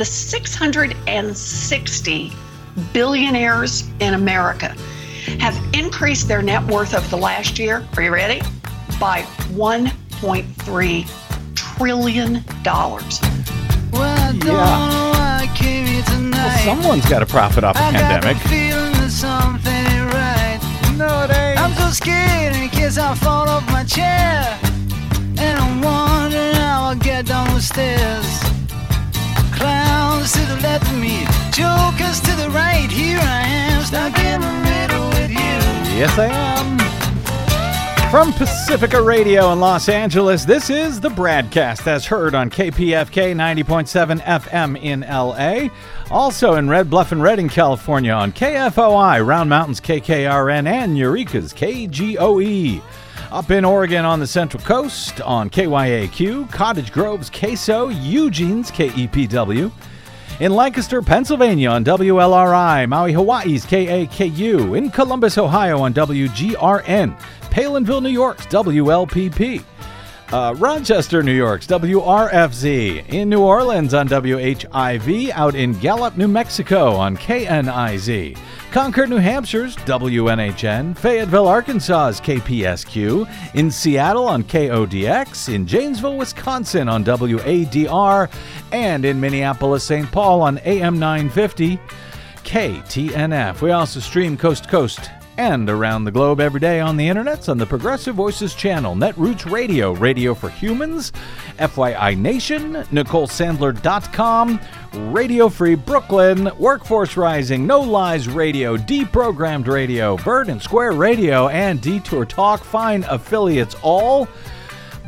the 660 billionaires in America have increased their net worth over the last year. Are you ready? By 1.3 trillion dollars. Well, I don't Yeah. know why I came here tonight. Well, someone's got to profit off the I got pandemic. feeling something right. No, it ain't. I'm so scared in case I fall off my chair. And I'm wondering how I'll get down the stairs. To the left of me, jokers to the right. Here I am, stuck in the middle with you. Yes, I am. From Pacifica Radio in Los Angeles, this is the BradCast as heard on KPFK 90.7 FM in LA. Also in Red Bluff and Redding, California on KFOI, Round Mountains KKRN, and Eureka's KGOE. Up in Oregon on the Central Coast on KYAQ, Cottage Grove's KSO, Eugene's KEPW. In Lancaster, Pennsylvania on WLRI, Maui, Hawaii's KAKU, in Columbus, Ohio on WGRN, Palenville, New York's WLPP, uh, Rochester, New York's WRFZ, in New Orleans on WHIV, out in Gallup, New Mexico on KNIZ, Concord, New Hampshire's WNHN, Fayetteville, Arkansas's KPSQ, in Seattle on KODX, in Janesville, Wisconsin on WADR, and in Minneapolis, St. Paul on AM 950. KTNF. We also stream coast to coast and around the globe every day on the internets on the Progressive Voices channel, Netroots Radio, Radio for Humans, FYI Nation, NicoleSandler.com, Radio Free Brooklyn, Workforce Rising, No Lies Radio, Deprogrammed Radio, Bird and Square Radio, and Detour Talk. Fine affiliates all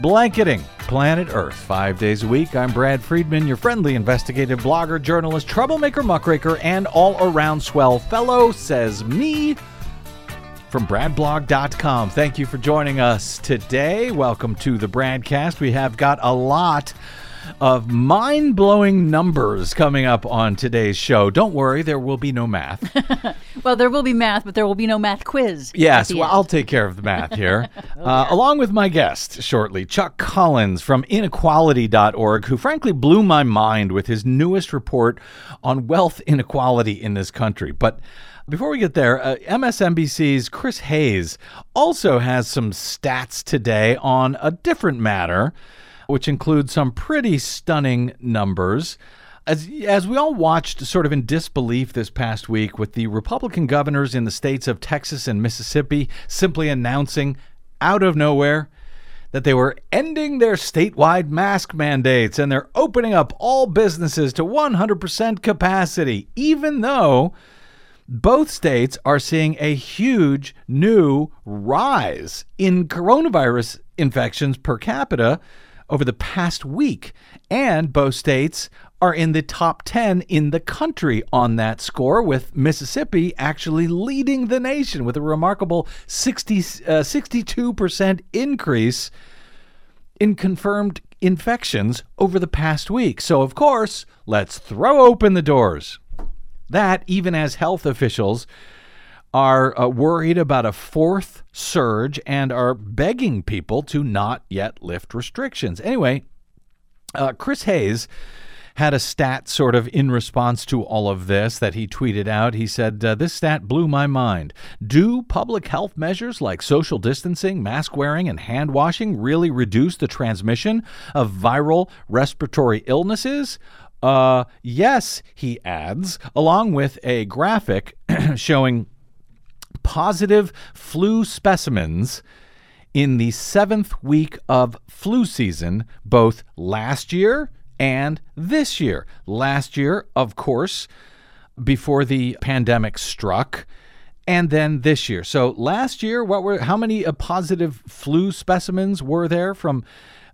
blanketing planet Earth five days a week. I'm Brad Friedman, your friendly investigative blogger, journalist, troublemaker, muckraker, and all around swell fellow, says me from bradblog.com. Thank you for joining us today. Welcome to the Bradcast. We have got a lot of mind blowing numbers coming up on today's show. Don't worry, there will be no math. Well, there will be math, but there will be no math quiz. Yes, well, end. I'll take care of the math here. uh, along with my guest shortly, Chuck Collins from inequality.org, who frankly blew my mind with his newest report on wealth inequality in this country. But before we get there, uh, MSNBC's Chris Hayes also has some stats today on a different matter, which includes some pretty stunning numbers. As, as we all watched sort of in disbelief this past week with the Republican governors in the states of Texas and Mississippi simply announcing out of nowhere that they were ending their statewide mask mandates and they're opening up all businesses to 100% capacity, even though both states are seeing a huge new rise in coronavirus infections per capita over the past week. And both states are in the top 10 in the country on that score, with Mississippi actually leading the nation with a remarkable 60, uh, 62% increase in confirmed infections over the past week. So, of course, let's throw open the doors. That, even as health officials are uh, worried about a fourth surge and are begging people to not yet lift restrictions. Anyway, uh, Chris Hayes had a stat sort of in response to all of this that he tweeted out. He said, uh, This stat blew my mind. Do public health measures like social distancing, mask wearing, and hand washing really reduce the transmission of viral respiratory illnesses? Uh, yes, he adds, along with a graphic showing positive flu specimens in the seventh week of flu season, both last year and this year. Last year, of course, before the pandemic struck, and then this year. So last year, what were how many uh, positive flu specimens were there from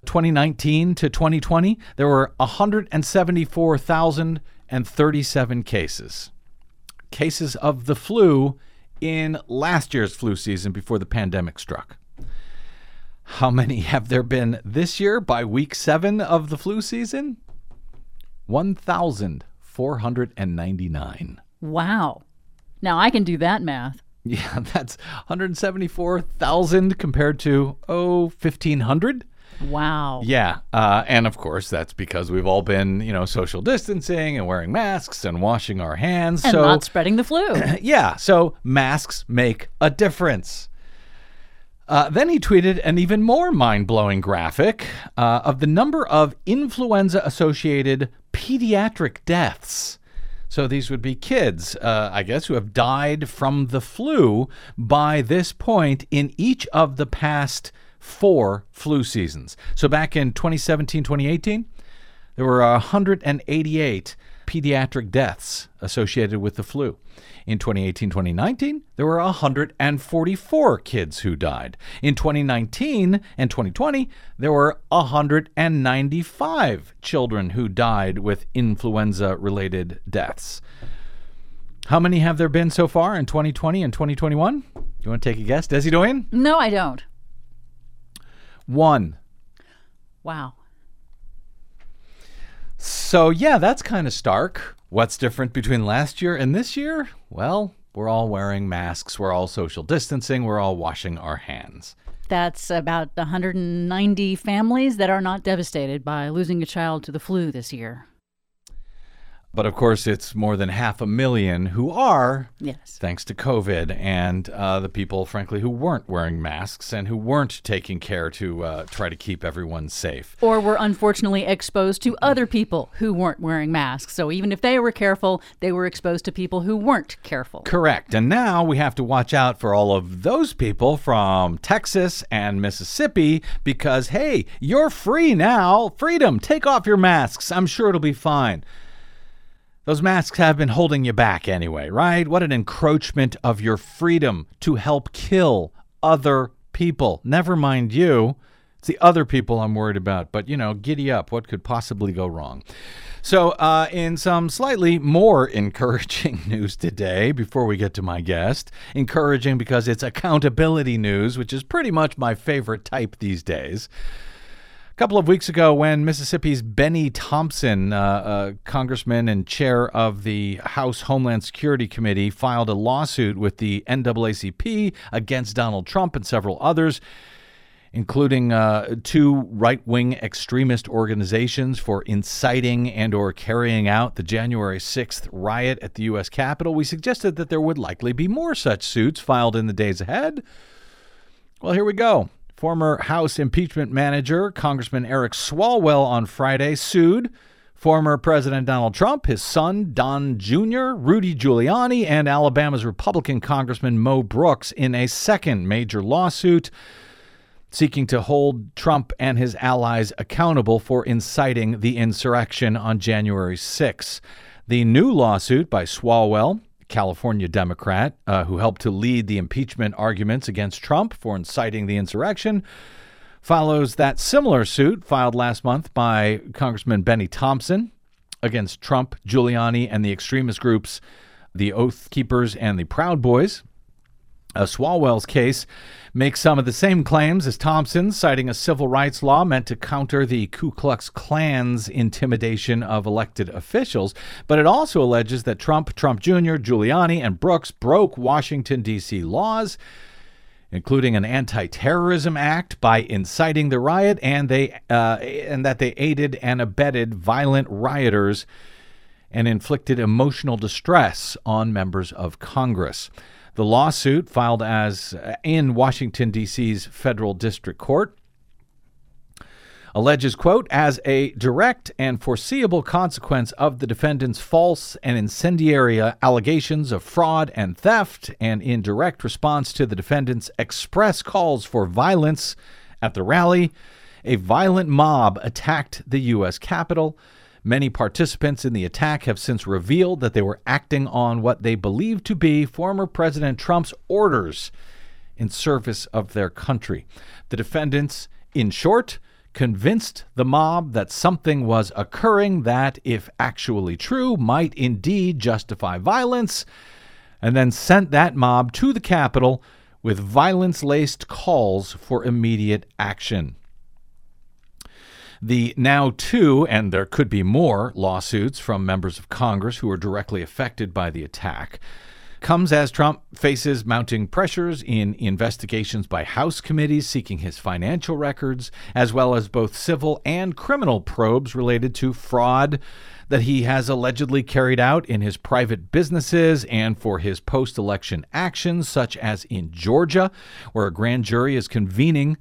2019 to 2020? There were 174,037 cases. Cases of the flu in last year's flu season before the pandemic struck. How many have there been this year by week seven of the flu season? 1,499. Wow. Now I can do that math. Yeah, that's 174,000 compared to, oh, 1,500. Wow. Yeah, uh, and of course that's because we've all been, you know, social distancing and wearing masks and washing our hands. And so not spreading the flu. yeah, so masks make a difference. Uh, then he tweeted an even more mind blowing graphic uh, of the number of influenza associated pediatric deaths. So these would be kids, uh, I guess, who have died from the flu by this point in each of the past four flu seasons. So back in 2017, 2018, there were 188 pediatric deaths associated with the flu. In 2018 2019, there were 144 kids who died. In 2019 and 2020, there were 195 children who died with influenza related deaths. How many have there been so far in 2020 and 2021? You want to take a guess? Desi Doyen? no, I don't. One. Wow. So, yeah, that's kind of stark. What's different between last year and this year? Well, we're all wearing masks, we're all social distancing, we're all washing our hands. That's about 190 families that are not devastated by losing a child to the flu this year. But of course, it's more than half a million who are, Yes. thanks to COVID, and uh, the people, frankly, who weren't wearing masks and who weren't taking care to uh, try to keep everyone safe. Or were unfortunately exposed to other people who weren't wearing masks. So even if they were careful, they were exposed to people who weren't careful. Correct. And now we have to watch out for all of those people from Texas and Mississippi because, hey, you're free now. Freedom. Take off your masks. I'm sure it'll be fine. Those masks have been holding you back anyway, right? What an encroachment of your freedom to help kill other people. Never mind you. It's the other people I'm worried about. But, you know, giddy up. What could possibly go wrong? So, uh, in some slightly more encouraging news today, before we get to my guest, encouraging because it's accountability news, which is pretty much my favorite type these days. A couple of weeks ago, when Mississippi's Bennie Thompson, uh, uh, congressman and chair of the House Homeland Security Committee, filed a lawsuit with the NAACP against Donald Trump and several others, including uh, two right-wing extremist organizations for inciting and/or carrying out the January 6th riot at the U.S. Capitol. We suggested that there would likely be more such suits filed in the days ahead. Well, here we go. Former House impeachment manager Congressman Eric Swalwell on Friday sued former President Donald Trump, his son Don Jr., Rudy Giuliani, and Alabama's Republican Congressman Mo Brooks in a second major lawsuit seeking to hold Trump and his allies accountable for inciting the insurrection on January 6. The new lawsuit by Swalwell California Democrat uh, who helped to lead the impeachment arguments against Trump for inciting the insurrection, follows that similar suit filed last month by Congressman Bennie Thompson against Trump, Giuliani, and the extremist groups, the Oath Keepers and the Proud Boys. Uh, Swalwell's case makes some of the same claims as Thompson's, citing a civil rights law meant to counter the Ku Klux Klan's intimidation of elected officials. But it also alleges that Trump, Trump Jr., Giuliani, and Brooks broke Washington, D.C. laws, including an anti-terrorism act by inciting the riot, and they uh, and that they aided and abetted violent rioters and inflicted emotional distress on members of Congress. The lawsuit, filed as uh, in Washington D.C.'s federal district court, alleges, quote, as a direct and foreseeable consequence of the defendant's false and incendiary allegations of fraud and theft, and in direct response to the defendant's express calls for violence at the rally, a violent mob attacked the U.S. Capitol. Many participants in the attack have since revealed that they were acting on what they believe to be former President Trump's orders in service of their country. The defendants, in short, convinced the mob that something was occurring that, if actually true, might indeed justify violence, and then sent that mob to the Capitol with violence laced calls for immediate action. The now two, and there could be more, lawsuits from members of Congress who were directly affected by the attack. Comes as Trump faces mounting pressures in investigations by House committees seeking his financial records, as well as both civil and criminal probes related to fraud that he has allegedly carried out in his private businesses and for his post election actions, such as in Georgia, where a grand jury is convening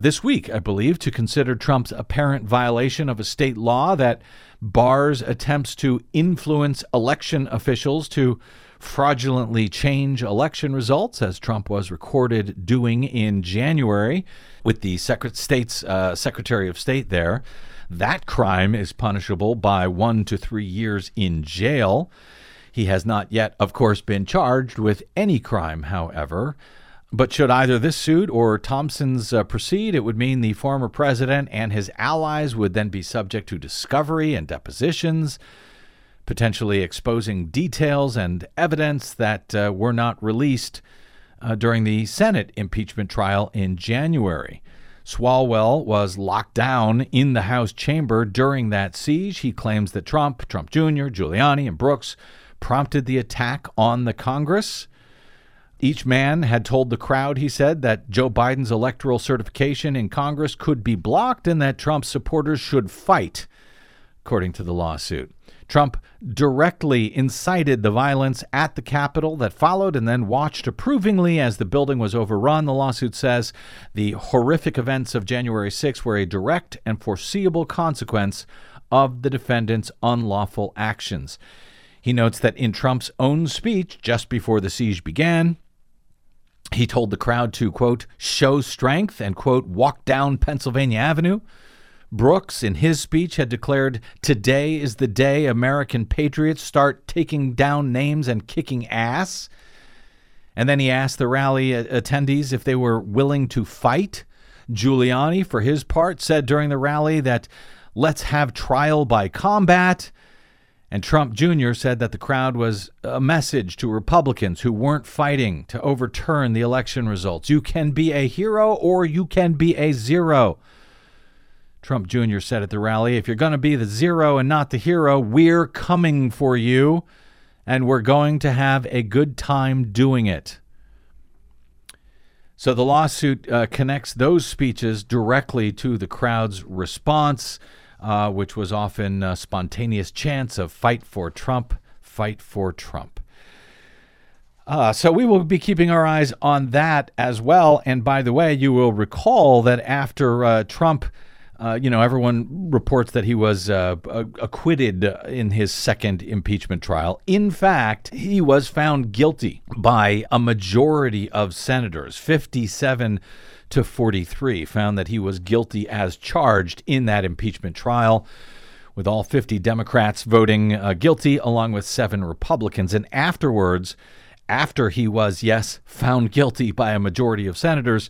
this week, I believe, to consider Trump's apparent violation of a state law that bars attempts to influence election officials to fraudulently change election results, as Trump was recorded doing in January with the Secret State's uh, Secretary of State there. That crime is punishable by one to three years in jail. He has not yet, of course, been charged with any crime, however. But should either this suit or Thompson's uh, proceed, it would mean the former president and his allies would then be subject to discovery and depositions, potentially exposing details and evidence that uh, were not released uh, during the Senate impeachment trial in January. Swalwell was locked down in the House chamber during that siege. He claims that Trump, Trump Jr., Giuliani, and Brooks prompted the attack on the Congress. Each man had told the crowd, he said, that Joe Biden's electoral certification in Congress could be blocked and that Trump's supporters should fight, according to the lawsuit. Trump directly incited the violence at the Capitol that followed and then watched approvingly as the building was overrun. The lawsuit says the horrific events of January 6 were a direct and foreseeable consequence of the defendant's unlawful actions. He notes that in Trump's own speech just before the siege began, he told the crowd to, quote, show strength and, quote, walk down Pennsylvania Avenue. Brooks, in his speech, had declared, Today is the day American patriots start taking down names and kicking ass. And then he asked the rally attendees if they were willing to fight. Giuliani, for his part, said during the rally that let's have trial by combat. And Trump Jr. said that the crowd was a message to Republicans who weren't fighting to overturn the election results. You can be a hero or you can be a zero. Trump Jr. said at the rally if you're going to be the zero and not the hero, we're coming for you, and we're going to have a good time doing it. So the lawsuit uh, connects those speeches directly to the crowd's response uh, which was often a spontaneous chants of fight for Trump, fight for Trump. Uh, so we will be keeping our eyes on that as well. And by the way, you will recall that after uh, Trump, uh, you know, everyone reports that he was uh, acquitted in his second impeachment trial. In fact, he was found guilty by a majority of senators, 57 to 43, found that he was guilty as charged in that impeachment trial, with all 50 Democrats voting uh, guilty, along with seven Republicans. And afterwards, after he was, yes, found guilty by a majority of senators,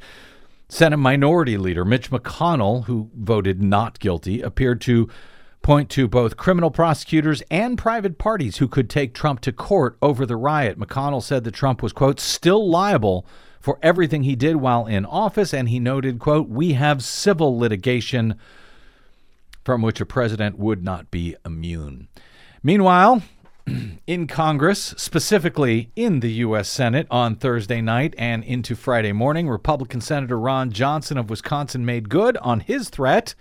Senate Minority Leader Mitch McConnell, who voted not guilty, appeared to point to both criminal prosecutors and private parties who could take Trump to court over the riot. McConnell said that Trump was, quote, still liable for everything he did while in office, and he noted, quote, "We have civil litigation from which a president would not be immune." Meanwhile, in Congress, specifically in the U.S. Senate on Thursday night and into Friday morning, Republican Senator Ron Johnson of Wisconsin made good on his threat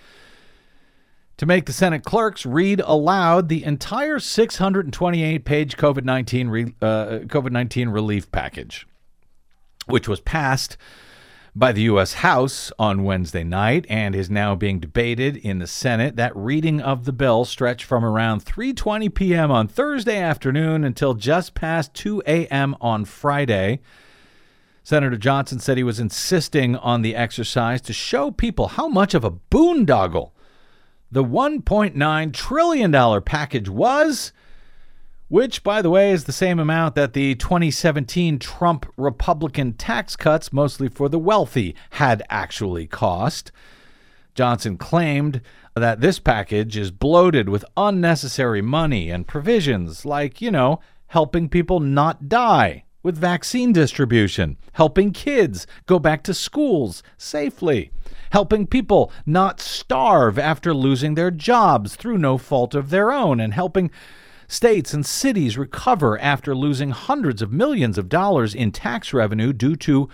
to make the Senate clerks read aloud the entire 628 page COVID 19 re- uh, COVID 19 relief package which was passed by the U.S. House on Wednesday night and is now being debated in the Senate. That reading of the bill stretched from around 3:20 p.m. on Thursday afternoon until just past 2 a.m. on Friday. Senator Johnson said he was insisting on the exercise to show people how much of a boondoggle the $1.9 trillion package was which, by the way, is the same amount that the 2017 Trump Republican tax cuts, mostly for the wealthy, had actually cost. Johnson claimed that this package is bloated with unnecessary money and provisions like, you know, helping people not die with vaccine distribution, helping kids go back to schools safely, helping people not starve after losing their jobs through no fault of their own, and helping states and cities recover after losing hundreds of millions of dollars in tax revenue due to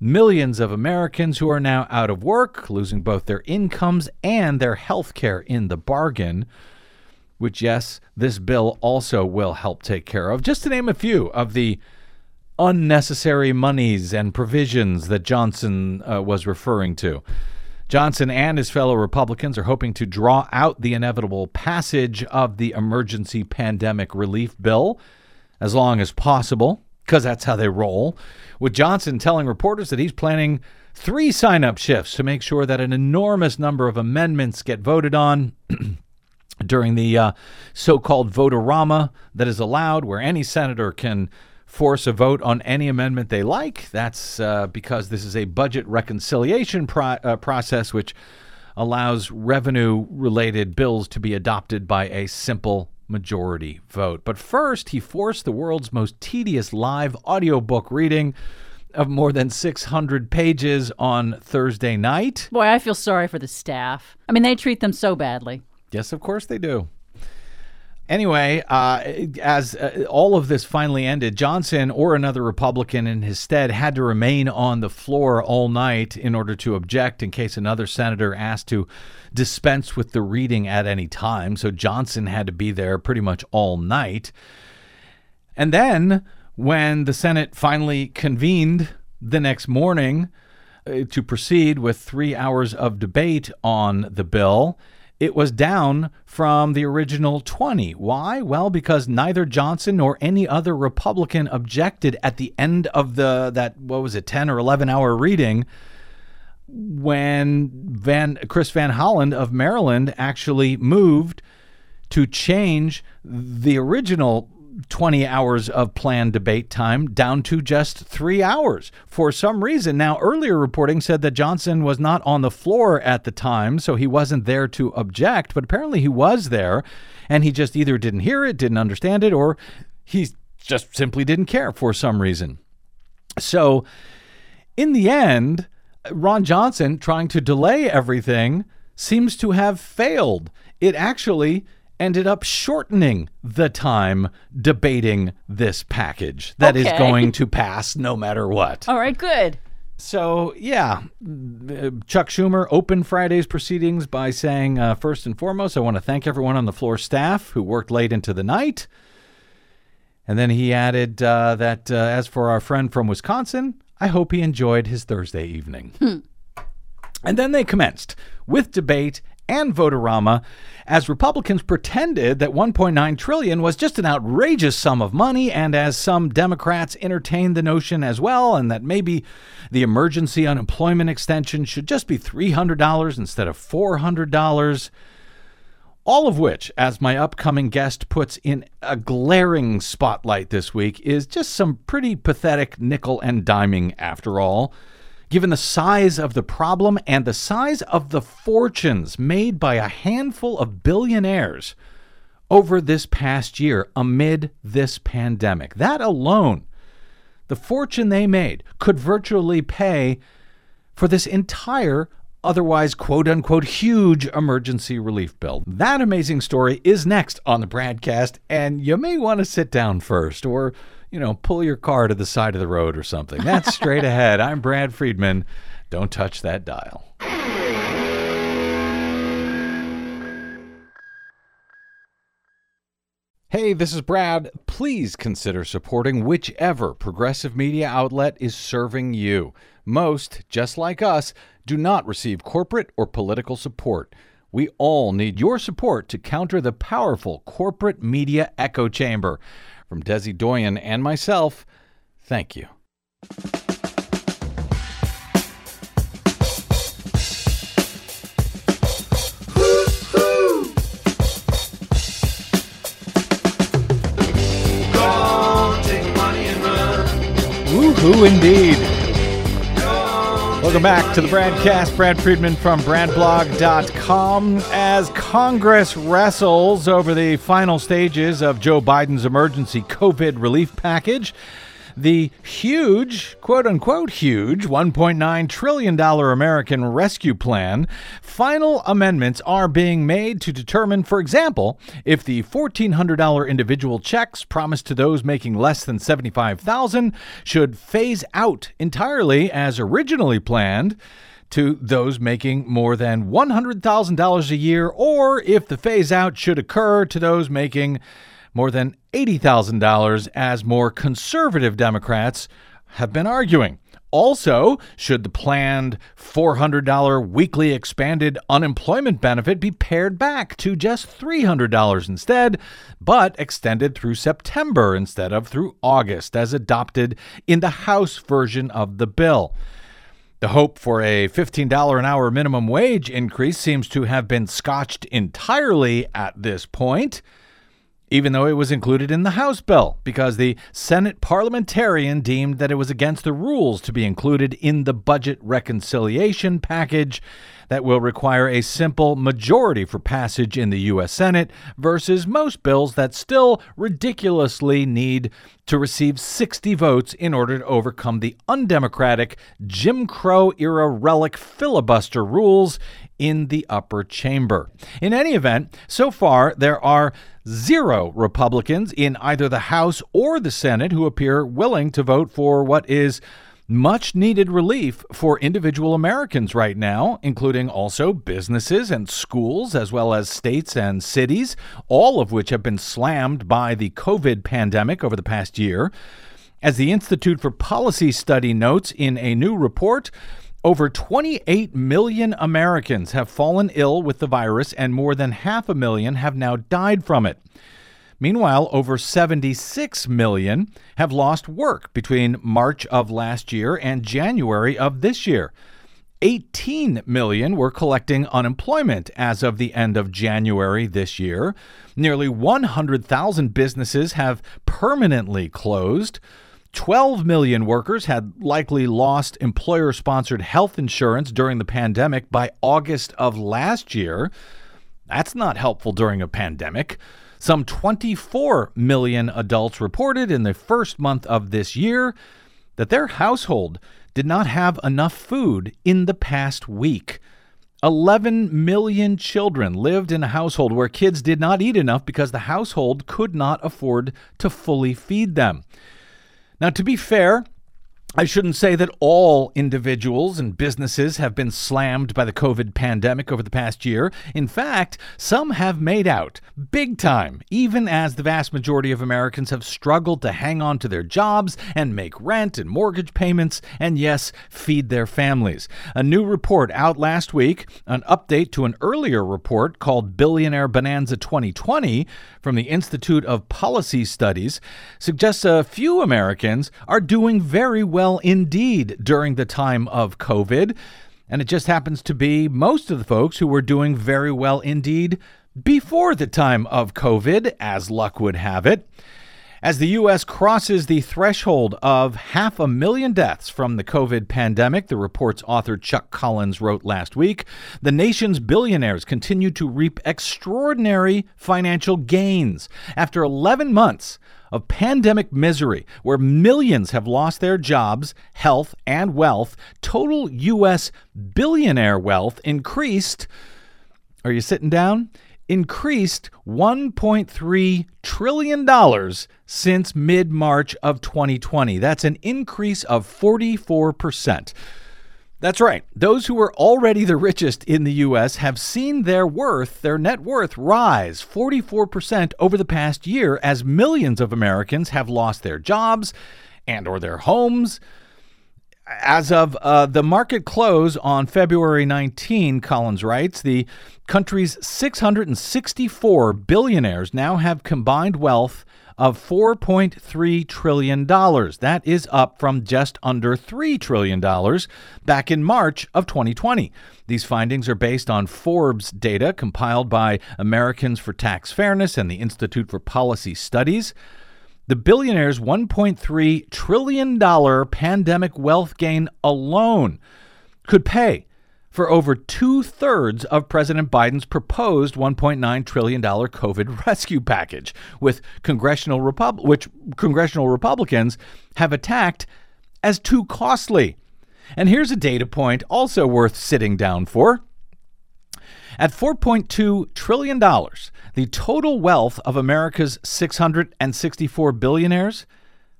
millions of Americans who are now out of work, losing both their incomes and their health care in the bargain, which, yes, this bill also will help take care of. Just to name a few of the unnecessary monies and provisions that Johnson uh, was referring to. Johnson and his fellow Republicans are hoping to draw out the inevitable passage of the emergency pandemic relief bill as long as possible, because that's how they roll. With Johnson telling reporters that he's planning three sign up shifts to make sure that an enormous number of amendments get voted on. during the uh, so called votorama that is allowed, where any senator can force a vote on any amendment they like. That's uh, because this is a budget reconciliation pro- uh, process, which allows revenue related bills to be adopted by a simple majority vote. But first, he forced the world's most tedious live audiobook reading of more than 600 pages on Thursday night. Boy, I feel sorry for the staff. I mean, they treat them so badly. Yes, of course they do. Anyway, uh, as uh, all of this finally ended, Johnson or another Republican in his stead had to remain on the floor all night in order to object in case another senator asked to dispense with the reading at any time. So Johnson had to be there pretty much all night. And then, when the Senate finally convened the next morning uh, to proceed with three hours of debate on the bill, it was down from the original 20. Why? Well, because neither Johnson nor any other Republican objected at the end of the that what was it 10 or 11 hour reading when Van Chris Van Hollen of Maryland actually moved to change the original 20 hours of planned debate time down to just three hours for some reason. Now, earlier reporting said that Johnson was not on the floor at the time, so he wasn't there to object, but apparently he was there and he just either didn't hear it, didn't understand it, or he just simply didn't care for some reason. So, in the end, Ron Johnson trying to delay everything seems to have failed. It actually ended up shortening the time debating this package that is Okay. going to pass no matter what. All right, good. So, yeah, Chuck Schumer opened Friday's proceedings by saying, uh, first and foremost, I want to thank everyone on the floor staff who worked late into the night. And then he added uh, that uh, as for our friend from Wisconsin, I hope he enjoyed his Thursday evening. And then they commenced with debate and votorama as Republicans pretended that 1.9 trillion was just an outrageous sum of money and as some Democrats entertained the notion as well and that maybe the emergency unemployment extension should just be $300 instead of $400 all of which, as my upcoming guest puts in a glaring spotlight this week, is just some pretty pathetic nickel and diming after all. Given the size of the problem and the size of the fortunes made by a handful of billionaires over this past year amid this pandemic, that alone, the fortune they made, could virtually pay for this entire otherwise quote unquote huge emergency relief bill. That amazing story is next on the BradCast, and you may want to sit down first or, you know, pull your car to the side of the road or something. That's straight ahead. I'm Brad Friedman. Don't touch that dial. Hey, this is Brad. Please consider supporting whichever progressive media outlet is serving you. Most, just like us, do not receive corporate or political support. We all need your support to counter the powerful corporate media echo chamber. From Desi Doyen and myself, thank you. Woohoo indeed. Welcome back to the Bradcast. Brad Friedman from BradBlog.com. As Congress wrestles over the final stages of Joe Biden's emergency COVID relief package, The huge, quote unquote, huge $1.9 trillion American Rescue Plan, final amendments are being made to determine, for example, if the $1,400 individual checks promised to those making less than 75,000 should phase out entirely as originally planned to those making more than $100,000 a year, or if the phase out should occur to those making more than $80,000, as more conservative Democrats have been arguing. Also, should the planned $400 weekly expanded unemployment benefit be pared back to just $300 instead, but extended through September instead of through August, as adopted in the House version of the bill? The hope for a $15 an hour minimum wage increase seems to have been scotched entirely at this point even though it was included in the House bill, because the Senate parliamentarian deemed that it was against the rules to be included in the budget reconciliation package that will require a simple majority for passage in the U.S. Senate versus most bills that still ridiculously need to receive 60 votes in order to overcome the undemocratic Jim Crow era relic filibuster rules in the upper chamber. In any event, so far there are zero Republicans in either the House or the Senate who appear willing to vote for what is much needed relief for individual Americans right now, including also businesses and schools, as well as states and cities, all of which have been slammed by the COVID pandemic over the past year. As the Institute for Policy Study notes in a new report, over 28 million Americans have fallen ill with the virus, and more than half a million have now died from it. Meanwhile, over 76 million have lost work between March of last year and January of this year. 18 million were collecting unemployment as of the end of January this year. Nearly 100,000 businesses have permanently closed. 12 million workers had likely lost employer sponsored health insurance during the pandemic by August of last year. That's not helpful during a pandemic. Some 24 million adults reported in the first month of this year that their household did not have enough food in the past week. 11 million children lived in a household where kids did not eat enough because the household could not afford to fully feed them. Now, to be fair, I shouldn't say that all individuals and businesses have been slammed by the COVID pandemic over the past year. In fact, some have made out big time, even as the vast majority of Americans have struggled to hang on to their jobs and make rent and mortgage payments, and yes, feed their families. A new report out last week, an update to an earlier report called Billionaire Bonanza 2020 from the Institute of Policy Studies, suggests a few Americans are doing very well well indeed during the time of COVID. And it just happens to be most of the folks who were doing very well indeed before the time of COVID, as luck would have it. As the U.S. crosses the threshold of half a million deaths from the COVID pandemic, the report's author Chuck Collins wrote last week, the nation's billionaires continue to reap extraordinary financial gains. After 11 months of pandemic misery, where millions have lost their jobs, health, and wealth, total U.S. billionaire wealth increased. Are you sitting down? Increased $1.3 trillion since mid March of 2020. That's an increase of 44%. That's right. Those who are already the richest in the U.S. have seen their worth, their net worth, rise 44% over the past year as millions of Americans have lost their jobs and or their homes. As of uh, the market close on February 19, Collins writes, the country's 664 billionaires now have combined wealth of $4.3 trillion. That is up from just under $3 trillion back in March of 2020. These findings are based on Forbes data compiled by Americans for Tax Fairness and the Institute for Policy Studies. The billionaire's $1.3 trillion pandemic wealth gain alone could pay for over two thirds of President Biden's proposed $1.9 trillion COVID rescue package, with congressional Repub- which congressional Republicans have attacked as too costly. And here's a data point also worth sitting down for. At $4.2 trillion, the total wealth of America's 664 billionaires,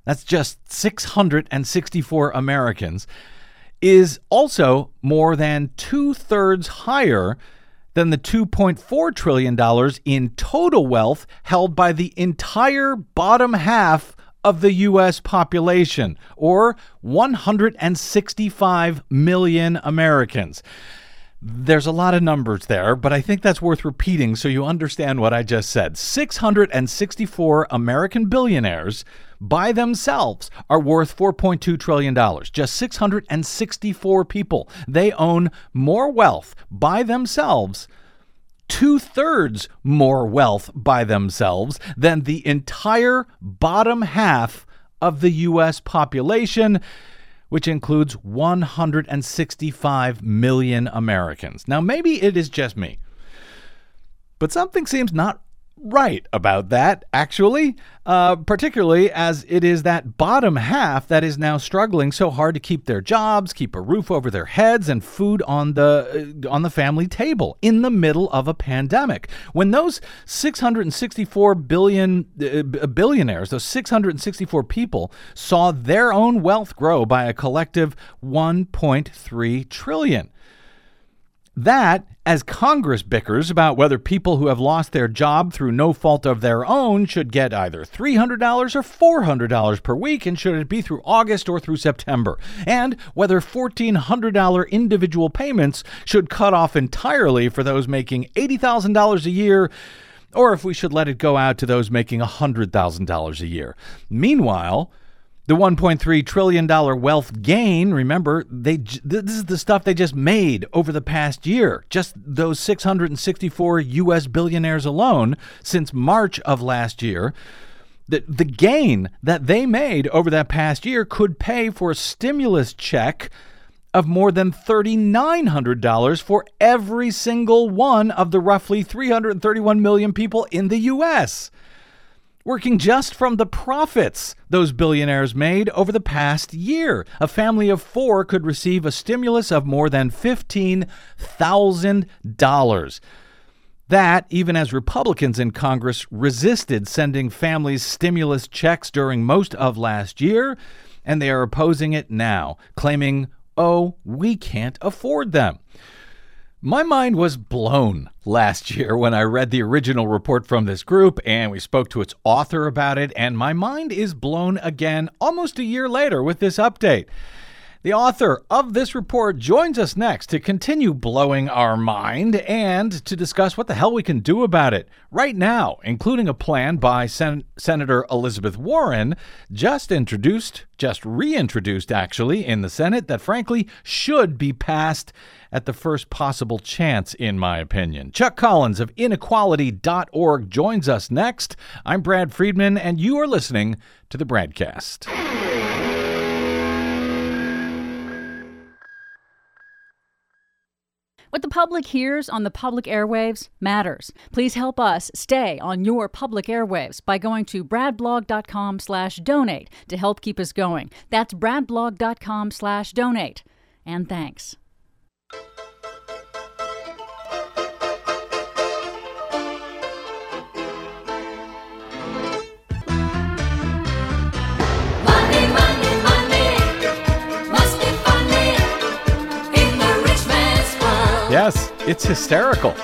that's just 664 Americans, is also more than two thirds higher than the $2.4 trillion in total wealth held by the entire bottom half of the U.S. population, or 165 million Americans. There's a lot of numbers there, but I think that's worth repeating so you understand what I just said. 664 American billionaires by themselves are worth $4.2 trillion. Just 664 people. They own more wealth by themselves two thirds more wealth by themselves than the entire bottom half of the U.S. population, which includes 165 million Americans. Now, maybe it is just me, but something seems not right about that, actually, uh, particularly as it is that bottom half that is now struggling so hard to keep their jobs, keep a roof over their heads, and food on the uh, on the family table in the middle of a pandemic. When those 664 billion uh, billionaires, those 664 people, saw their own wealth grow by a collective 1.3 trillion. That, as Congress bickers about whether people who have lost their job through no fault of their own should get either $300 or $400 per week, and should it be through August or through September, and whether $1,400 individual payments should cut off entirely for those making $80,000 a year or if we should let it go out to those making $100,000 a year. Meanwhile, the 1.3 trillion dollar wealth gain, remember, they this is the stuff they just made over the past year. Just those 664 US billionaires alone since March of last year. The, the gain that they made over that past year could pay for a stimulus check of more than $3,900 for every single one of the roughly 331 million people in the U.S working just from the profits those billionaires made over the past year. A family of four could receive a stimulus of more than $15,000. That, even as Republicans in Congress resisted sending families stimulus checks during most of last year, and they are opposing it now, claiming, oh, we can't afford them. My mind was blown last year when I read the original report from this group and we spoke to its author about it, and my mind is blown again almost a year later with this update. The author of this report joins us next to continue blowing our mind and to discuss what the hell we can do about it right now, including a plan by Sen- Senator Elizabeth Warren, just introduced, just reintroduced actually, in the Senate, that frankly should be passed at the first possible chance, in my opinion. Chuck Collins of inequality.org joins us next. I'm Brad Friedman, and you are listening to the BradCast. What the public hears on the public airwaves matters. Please help us stay on your public airwaves by going to bradblog.com slash donate to help keep us going. That's bradblog.com slash donate. And thanks. Yes, it's hysterical.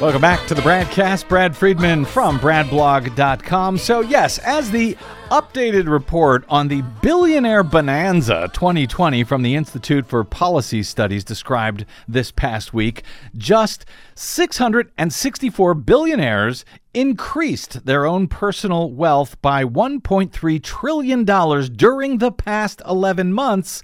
Welcome back to the BradCast. Brad Friedman from BradBlog.com. So, yes, as the updated report on the Billionaire Bonanza 2020 from the Institute for Policy Studies described this past week, just 664 billionaires increased their own personal wealth by $1.3 trillion during the past 11 months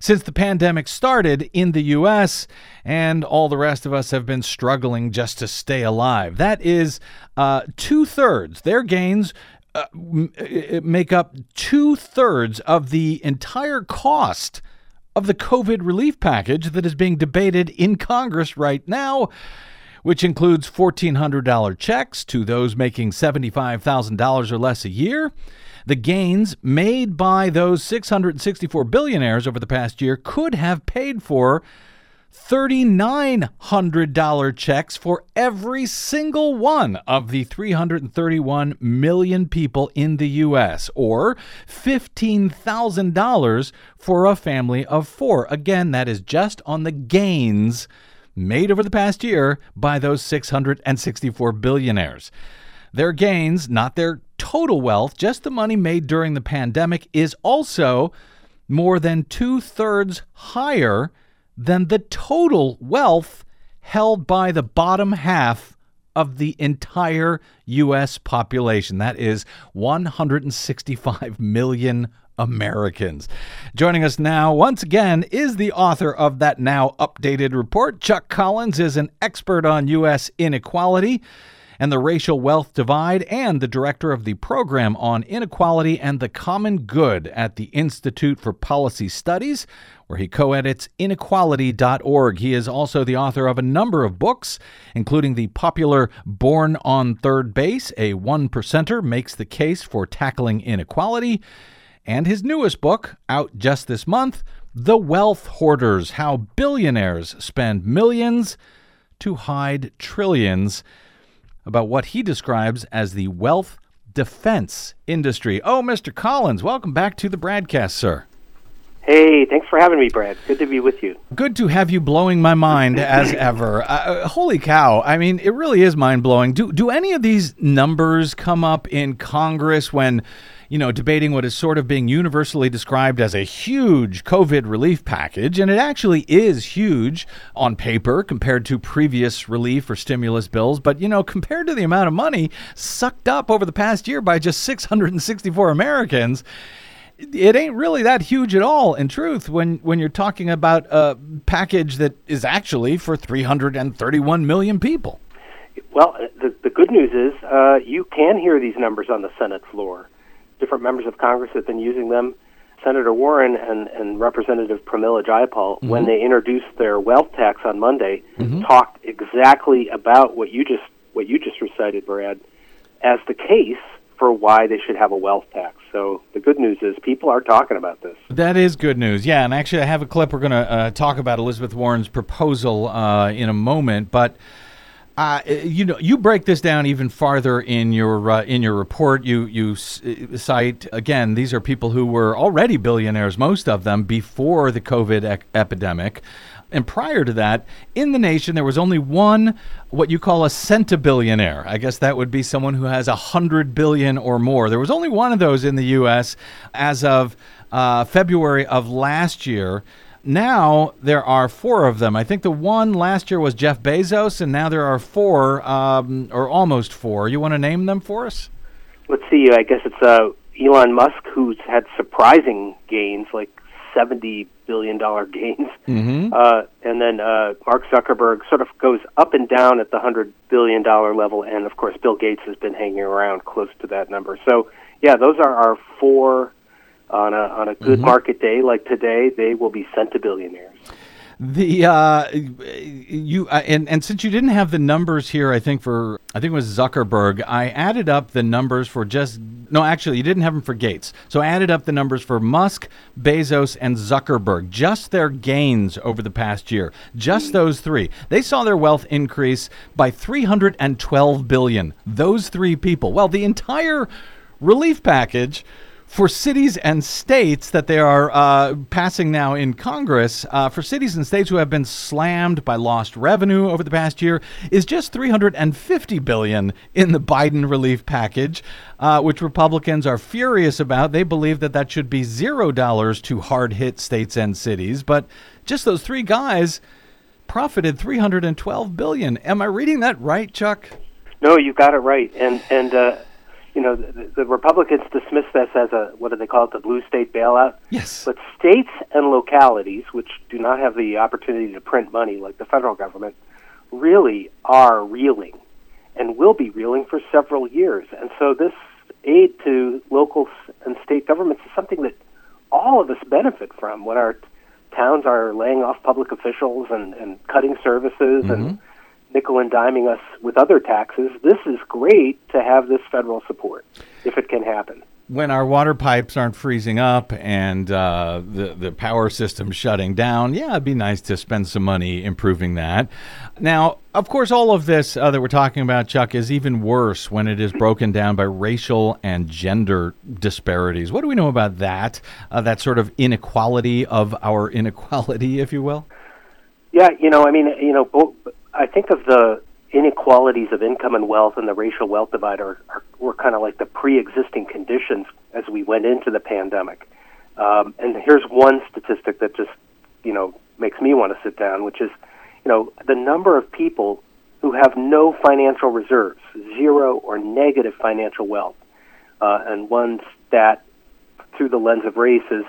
since the pandemic started in the US, and all the rest of us have been struggling just to stay alive. That is uh, two thirds. Their gains uh, m- uh, make up two thirds of the entire cost of the COVID relief package that is being debated in Congress right now, which includes $1,400 checks to those making $75,000 or less a year. The gains made by those 664 billionaires over the past year could have paid for $3,900 checks for every single one of the 331 million people in the U.S., or $15,000 for a family of four. Again, that is just on the gains made over the past year by those 664 billionaires. Their gains, not their total wealth, just the money made during the pandemic, is also more than two thirds higher than the total wealth held by the bottom half of the entire U.S. population. That is 165 million Americans. Joining us now, once again, is the author of that now updated report. Chuck Collins is an expert on U.S. inequality and the racial wealth divide, and the director of the program on inequality and the common good at the Institute for Policy Studies, where he co edits inequality.org. He is also the author of a number of books, including the popular Born on Third Base, a one percenter makes the case for tackling inequality, and his newest book, out just this month, The Wealth Hoarders How Billionaires Spend Millions to Hide Trillions about what he describes as the wealth defense industry. Oh, Mr. Collins, welcome back to the BradCast, sir. Hey, thanks for having me, Brad. Good to be with you. Good to have you blowing my mind as ever. Uh, holy cow! I mean, it really is mind blowing. Do do any of these numbers come up in Congress when? You know, debating what is sort of being universally described as a huge COVID relief package, and it actually is huge on paper compared to previous relief or stimulus bills. But, you know, compared to the amount of money sucked up over the past year by just 664 Americans, it ain't really that huge at all in truth when when you're talking about a package that is actually for 331 million people Well, the, the good news is uh, you can hear these numbers on the Senate floor. Different members of Congress have been using them. Senator Warren and, and Representative Pramila Jayapal, when they introduced their wealth tax on Monday, talked exactly about what you just what you just recited, Brad, as the case for why they should have a wealth tax. So the good news is people are talking about this. that is good news yeah and actually i have a clip we're going to uh, talk about elizabeth warren's proposal uh, in a moment but uh, you know, you break this down even farther in your uh, in your report. You you s- cite again; these are people who were already billionaires, most of them before the COVID ec- epidemic, and prior to that, in the nation there was only one what you call a centibillionaire. I guess that would be someone who has a hundred billion or more. There was only one of those in the U.S. as of uh, February of last year. Now there are four of them. I think the one last year was Jeff Bezos, and now there are four, um, or almost four. You want to name them for us? let's see, I guess it's uh, Elon Musk who's had surprising gains, like seventy billion dollar gains, Mm-hmm. uh, and then uh, Mark Zuckerberg sort of goes up and down at the hundred billion dollar level, and of course Bill Gates has been hanging around close to that number. So yeah, those are our four on a on a good market day like today. They will be centibillionaires. The uh, you uh, and and since you didn't have the numbers here, I think for I think it was Zuckerberg, I added up the numbers for just no, actually you didn't have them for Gates. So I added up the numbers for Musk, Bezos, and Zuckerberg, just their gains over the past year, just those three. They saw their wealth increase by 312 billion. Those three people. Well, the entire relief package for cities and states that they are uh, passing now in Congress, uh, for cities and states who have been slammed by lost revenue over the past year, is just 350 billion in the Biden relief package, uh, which Republicans are furious about. They believe that that should be zero dollars to hard-hit states and cities, but just those three guys profited 312 billion. Am I reading that right, Chuck? No, you got it right. And and uh, you know the, the Republicans dismiss this as a what do they call it, the blue state bailout. Yes. But states and localities, which do not have the opportunity to print money like the federal government, really are reeling and will be reeling for several years. And so this aid to local and state governments is something that all of us benefit from when our towns are laying off public officials and, and cutting services and mm-hmm. Nickel and diming us with other taxes. This is great to have this federal support if it can happen. when our water pipes aren't freezing up and uh, the the power system shutting down, yeah, it'd be nice to spend some money improving that. Now, of course, all of this uh, that we're talking about, Chuck, is even worse when it is broken down by racial and gender disparities. What do we know about that? Uh, that sort of inequality of our inequality, if you will. Yeah, you know, I mean, you know, I think of the inequalities of income and wealth and the racial wealth divide are, are were kind of like the pre-existing conditions as we went into the pandemic. Um, and here's one statistic that just, you know, makes me want to sit down, which is, you know, the number of people who have no financial reserves, zero or negative financial wealth. Uh, and one stat through the lens of race is,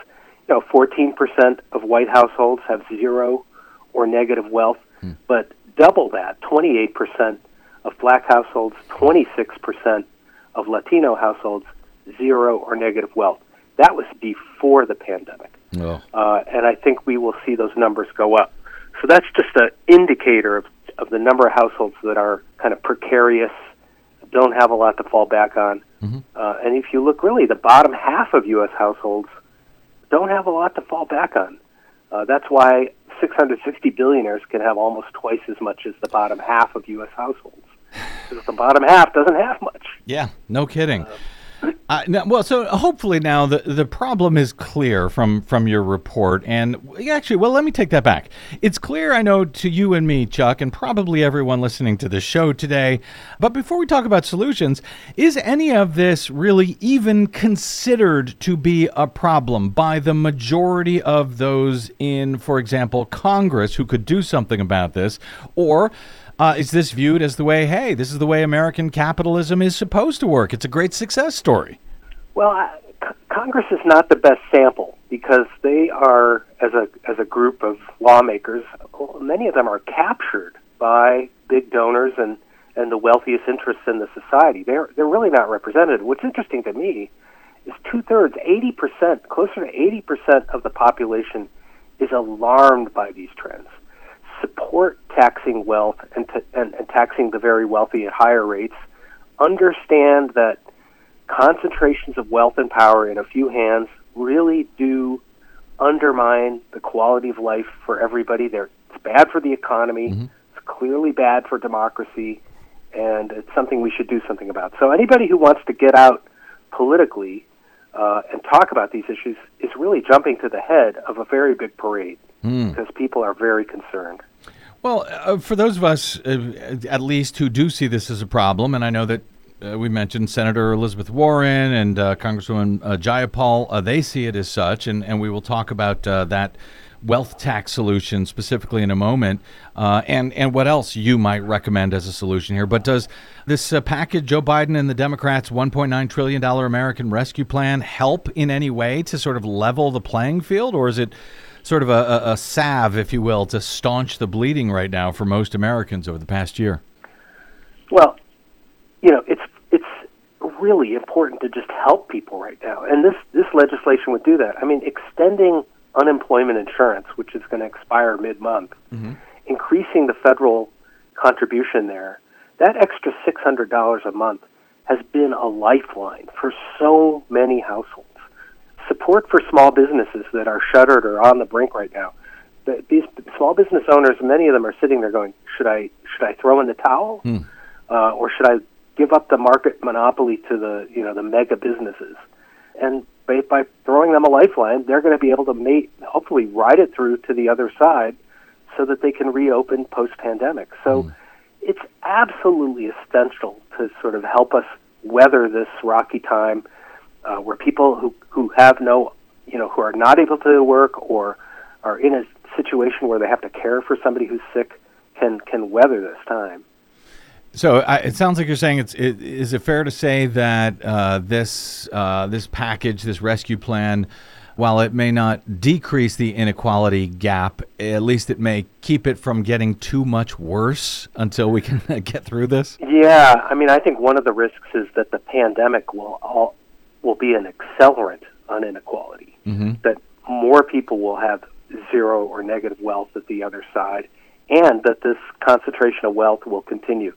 you know, 14% of white households have zero or negative wealth, but double that, 28% of black households, 26% of Latino households, zero or negative wealth. That was before the pandemic. Oh. Uh, and I think we will see those numbers go up. So that's just an indicator of, of the number of households that are kind of precarious, don't have a lot to fall back on. Uh, and if you look really, the bottom half of U.S. households don't have a lot to fall back on. Uh, that's why 660 billionaires can have almost twice as much as the bottom half of U.S. households. Because the bottom half doesn't have much. Yeah, no kidding. Uh, now, well, so hopefully now the, the problem is clear from from your report, and actually, well, let me take that back. It's clear, I know, to you and me, Chuck, and probably everyone listening to the show today. But before we talk about solutions, is any of this really even considered to be a problem by the majority of those in, for example, Congress who could do something about this, or? Uh, is this viewed as the way, hey, this is the way American capitalism is supposed to work? It's a great success story. Well, I, C- Congress is not the best sample because they are, as a as a group of lawmakers, many of them are captured by big donors and and the wealthiest interests in the society. They're they're really not represented. What's interesting to me is two thirds, eighty percent, closer to eighty percent of the population is alarmed by these trends. Support taxing wealth and, t- and, and taxing the very wealthy at higher rates. Understand that concentrations of wealth and power in a few hands really do undermine the quality of life for everybody. They're, it's bad for the economy. It's clearly bad for democracy, and it's something we should do something about. So anybody who wants to get out politically uh, and talk about these issues is really jumping to the head of a very big parade because people are very concerned. Well, uh, for those of us, uh, at least, who do see this as a problem, and I know that uh, we mentioned Senator Elizabeth Warren and uh, Congresswoman uh, Jayapal, uh, they see it as such, and, and we will talk about that wealth tax solution specifically in a moment, and and what else you might recommend as a solution here. But does this package, Joe Biden and the Democrats' 1.9 trillion dollar American Rescue Plan, help in any way to sort of level the playing field, or is it? Sort of a, a, a salve, if you will, to staunch the bleeding right now for most Americans over the past year. Well, you know, it's it's really important to just help people right now, and this this legislation would do that. I mean, extending unemployment insurance, which is going to expire mid month, mm-hmm. increasing the federal contribution there, that extra six hundred dollars a month has been a lifeline for so many households. Support for small businesses that are shuttered or on the brink right now. The, these small business owners, many of them are sitting there going, "Should I should I throw in the towel?" uh, or should I give up the market monopoly to the you know the mega businesses? And by, by throwing them a lifeline, they're going to be able to hopefully ride it through to the other side, so that they can reopen post pandemic. So it's absolutely essential to sort of help us weather this rocky time, uh, where people who who have no you know who are not able to work or are in a situation where they have to care for somebody who's sick can can weather this time. So I, it sounds like you're saying it's. It, is it fair to say that uh, this uh, this package, this rescue plan, while it may not decrease the inequality gap, at least it may keep it from getting too much worse until we can get through this? Yeah, I mean, I think one of the risks is that the pandemic will all, will be an accelerant on inequality. Mm-hmm. That more people will have zero or negative wealth at the other side, and that this concentration of wealth will continue.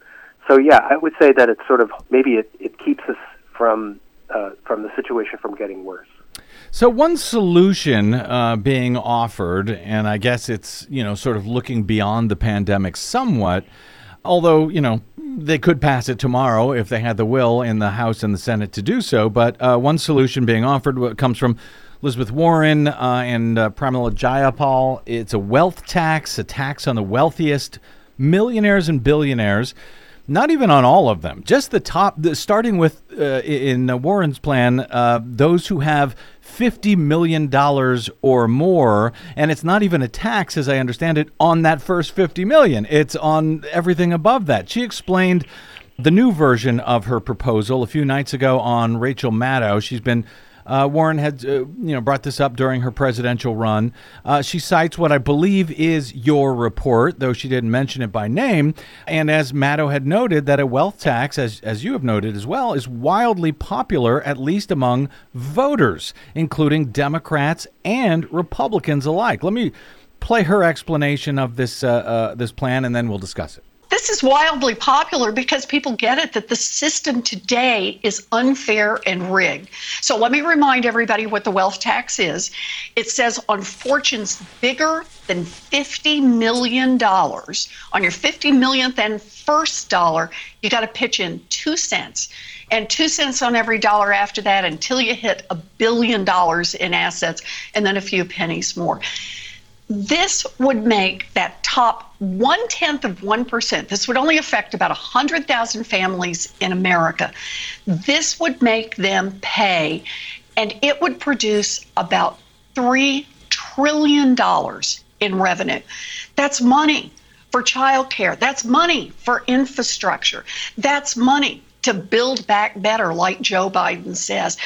So yeah, I would say that it's sort of maybe it, it keeps us from uh, from the situation from getting worse. So one solution uh, being offered, and I guess it's you know sort of looking beyond the pandemic somewhat, although you know they could pass it tomorrow if they had the will in the House and the Senate to do so. But uh, one solution being offered comes from Elizabeth Warren uh, and uh, Pramila Jayapal. It's a wealth tax, a tax on the wealthiest millionaires and billionaires. Not even on all of them, just the top, the, starting with uh, in Warren's plan, uh, those who have $50 million or more. And it's not even a tax, as I understand it, on that first 50 million. It's on everything above that. She explained the new version of her proposal a few nights ago on Rachel Maddow. She's been uh, Warren had, uh, you know, brought this up during her presidential run. Uh, she cites what I believe is your report, though she didn't mention it by name. And as Maddow had noted, that a wealth tax, as as you have noted as well, is wildly popular, at least among voters, including Democrats and Republicans alike. Let me play her explanation of this uh, uh, this plan, and then we'll discuss it. This is wildly popular because people get it that the system today is unfair and rigged. So let me remind everybody what the wealth tax is. It says on fortunes bigger than $50 million, on your 50 millionth and first dollar, you got to pitch in two cents. And two cents on every dollar after that until you hit a billion dollars in assets, and then a few pennies more this would make that top one tenth of 1%, this would only affect about 100,000 families in America. This would make them pay, and it would produce about $3 trillion in revenue. That's money for childcare, that's money for infrastructure, that's money to build back better, like Joe Biden says.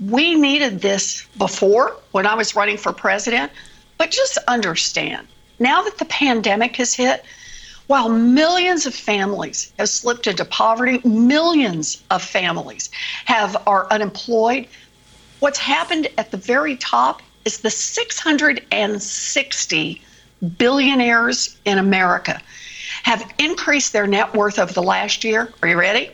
We needed this before when I was running for president. But just understand now that the pandemic has hit, while millions of families have slipped into poverty, millions of families have are unemployed. What's happened at the very top is the 660 billionaires in America have increased their net worth over the last year. Are you ready?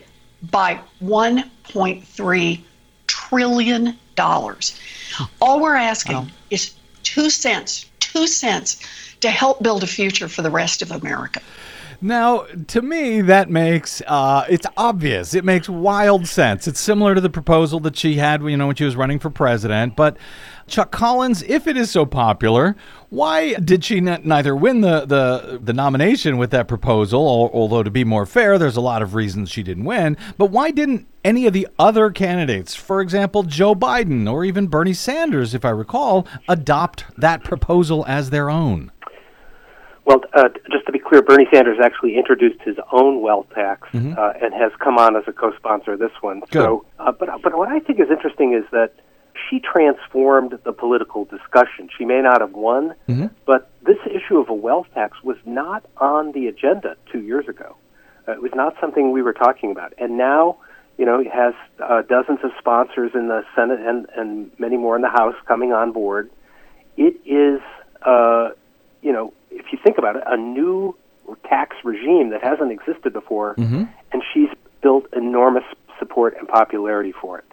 By 1.3 trillion dollars. All we're asking Wow. is two cents, two cents to help build a future for the rest of America. Now, to me, that makes uh, it's obvious. It makes wild sense. It's similar to the proposal that she had, you know, when she was running for president. But Chuck Collins, if it is so popular, why did she neither win the, the the nomination with that proposal? Although to be more fair, there's a lot of reasons she didn't win. But why didn't any of the other candidates, for example, Joe Biden or even Bernie Sanders, if I recall, adopt that proposal as their own? Well, uh, just to be clear, Bernie Sanders actually introduced his own wealth tax uh, and has come on as a co-sponsor of this one. Good. So, uh, but but what I think is interesting is that she transformed the political discussion. She may not have won, but this issue of a wealth tax was not on the agenda two years ago. Uh, it was not something we were talking about, and now. You know, it has uh, dozens of sponsors in the Senate and, and many more in the House coming on board. It is, uh, you know, if you think about it, a new tax regime that hasn't existed before, and she's built enormous support and popularity for it.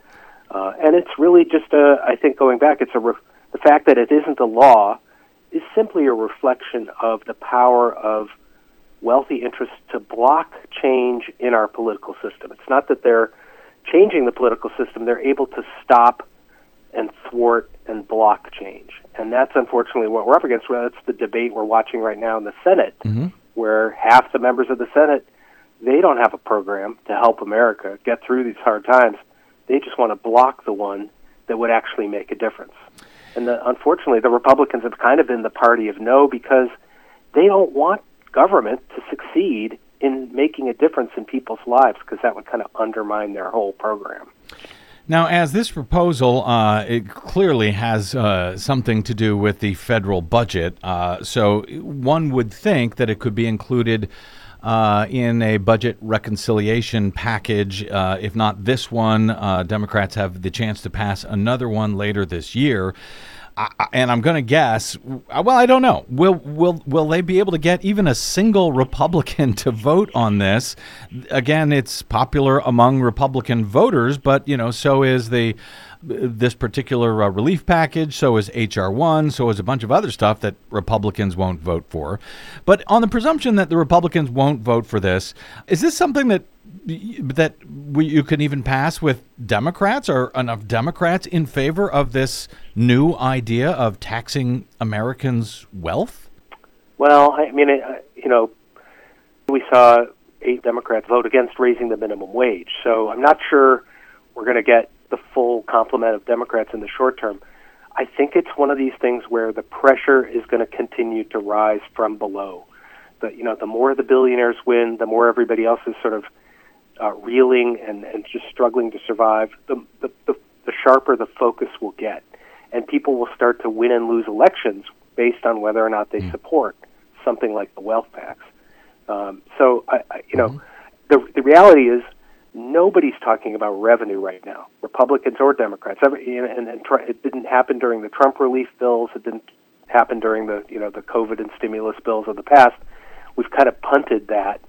Uh, and it's really just a, I think going back, it's a re- the fact that it isn't a law is simply a reflection of the power of wealthy interests to block change in our political system. It's not that they're changing the political system, they're able to stop and thwart and block change. And that's unfortunately what we're up against. Well, that's the debate we're watching right now in the Senate, mm-hmm. where half the members of the Senate they don't have a program to help America get through these hard times. They just want to block the one that would actually make a difference. And the, unfortunately, the Republicans have kind of been the party of no because they don't want government to succeed in making a difference in people's lives because that would kind of undermine their whole program. Now, as this proposal, uh, it clearly has uh, something to do with the federal budget. Uh, so one would think that it could be included uh, in a budget reconciliation package. Uh, if not this one, uh, Democrats have the chance to pass another one later this year. I, and I'm going to guess. Well, I don't know. Will will will they be able to get even a single Republican to vote on this? Again, it's popular among Republican voters, but you know, so is the this particular uh, relief package. So is HR one. So is a bunch of other stuff that Republicans won't vote for. But on the presumption that the Republicans won't vote for this, is this something that that we, you can even pass with Democrats? Are enough Democrats in favor of this new idea of taxing Americans' wealth? Well, I mean, you know, we saw eight Democrats vote against raising the minimum wage. So I'm not sure we're going to get the full complement of Democrats in the short term. I think it's one of these things where the pressure is going to continue to rise from below. The you know, the more the billionaires win, the more everybody else is sort of uh, reeling and, and just struggling to survive. The, the the the sharper the focus will get, and people will start to win and lose elections based on whether or not they support something like the wealth tax. Um, so, I, I, you know, the the reality is nobody's talking about revenue right now, Republicans or Democrats. Every, and, and, and tr- it didn't happen during the Trump relief bills. It didn't happen during the you know the COVID and stimulus bills of the past. We've kind of punted that,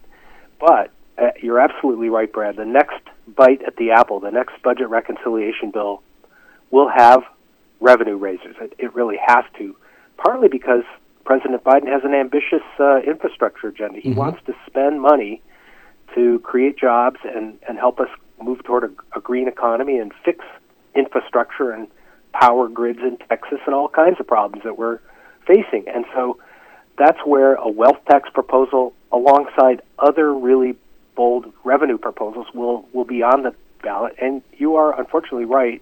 but uh, you're absolutely right, Brad. The next bite at the apple, the next budget reconciliation bill, will have revenue raisers. It, it really has to, partly because President Biden has an ambitious uh, infrastructure agenda. He wants to spend money to create jobs and, and help us move toward a, a green economy and fix infrastructure and power grids in Texas and all kinds of problems that we're facing. And so that's where a wealth tax proposal, alongside other really bold revenue proposals, will, will be on the ballot. And you are unfortunately right.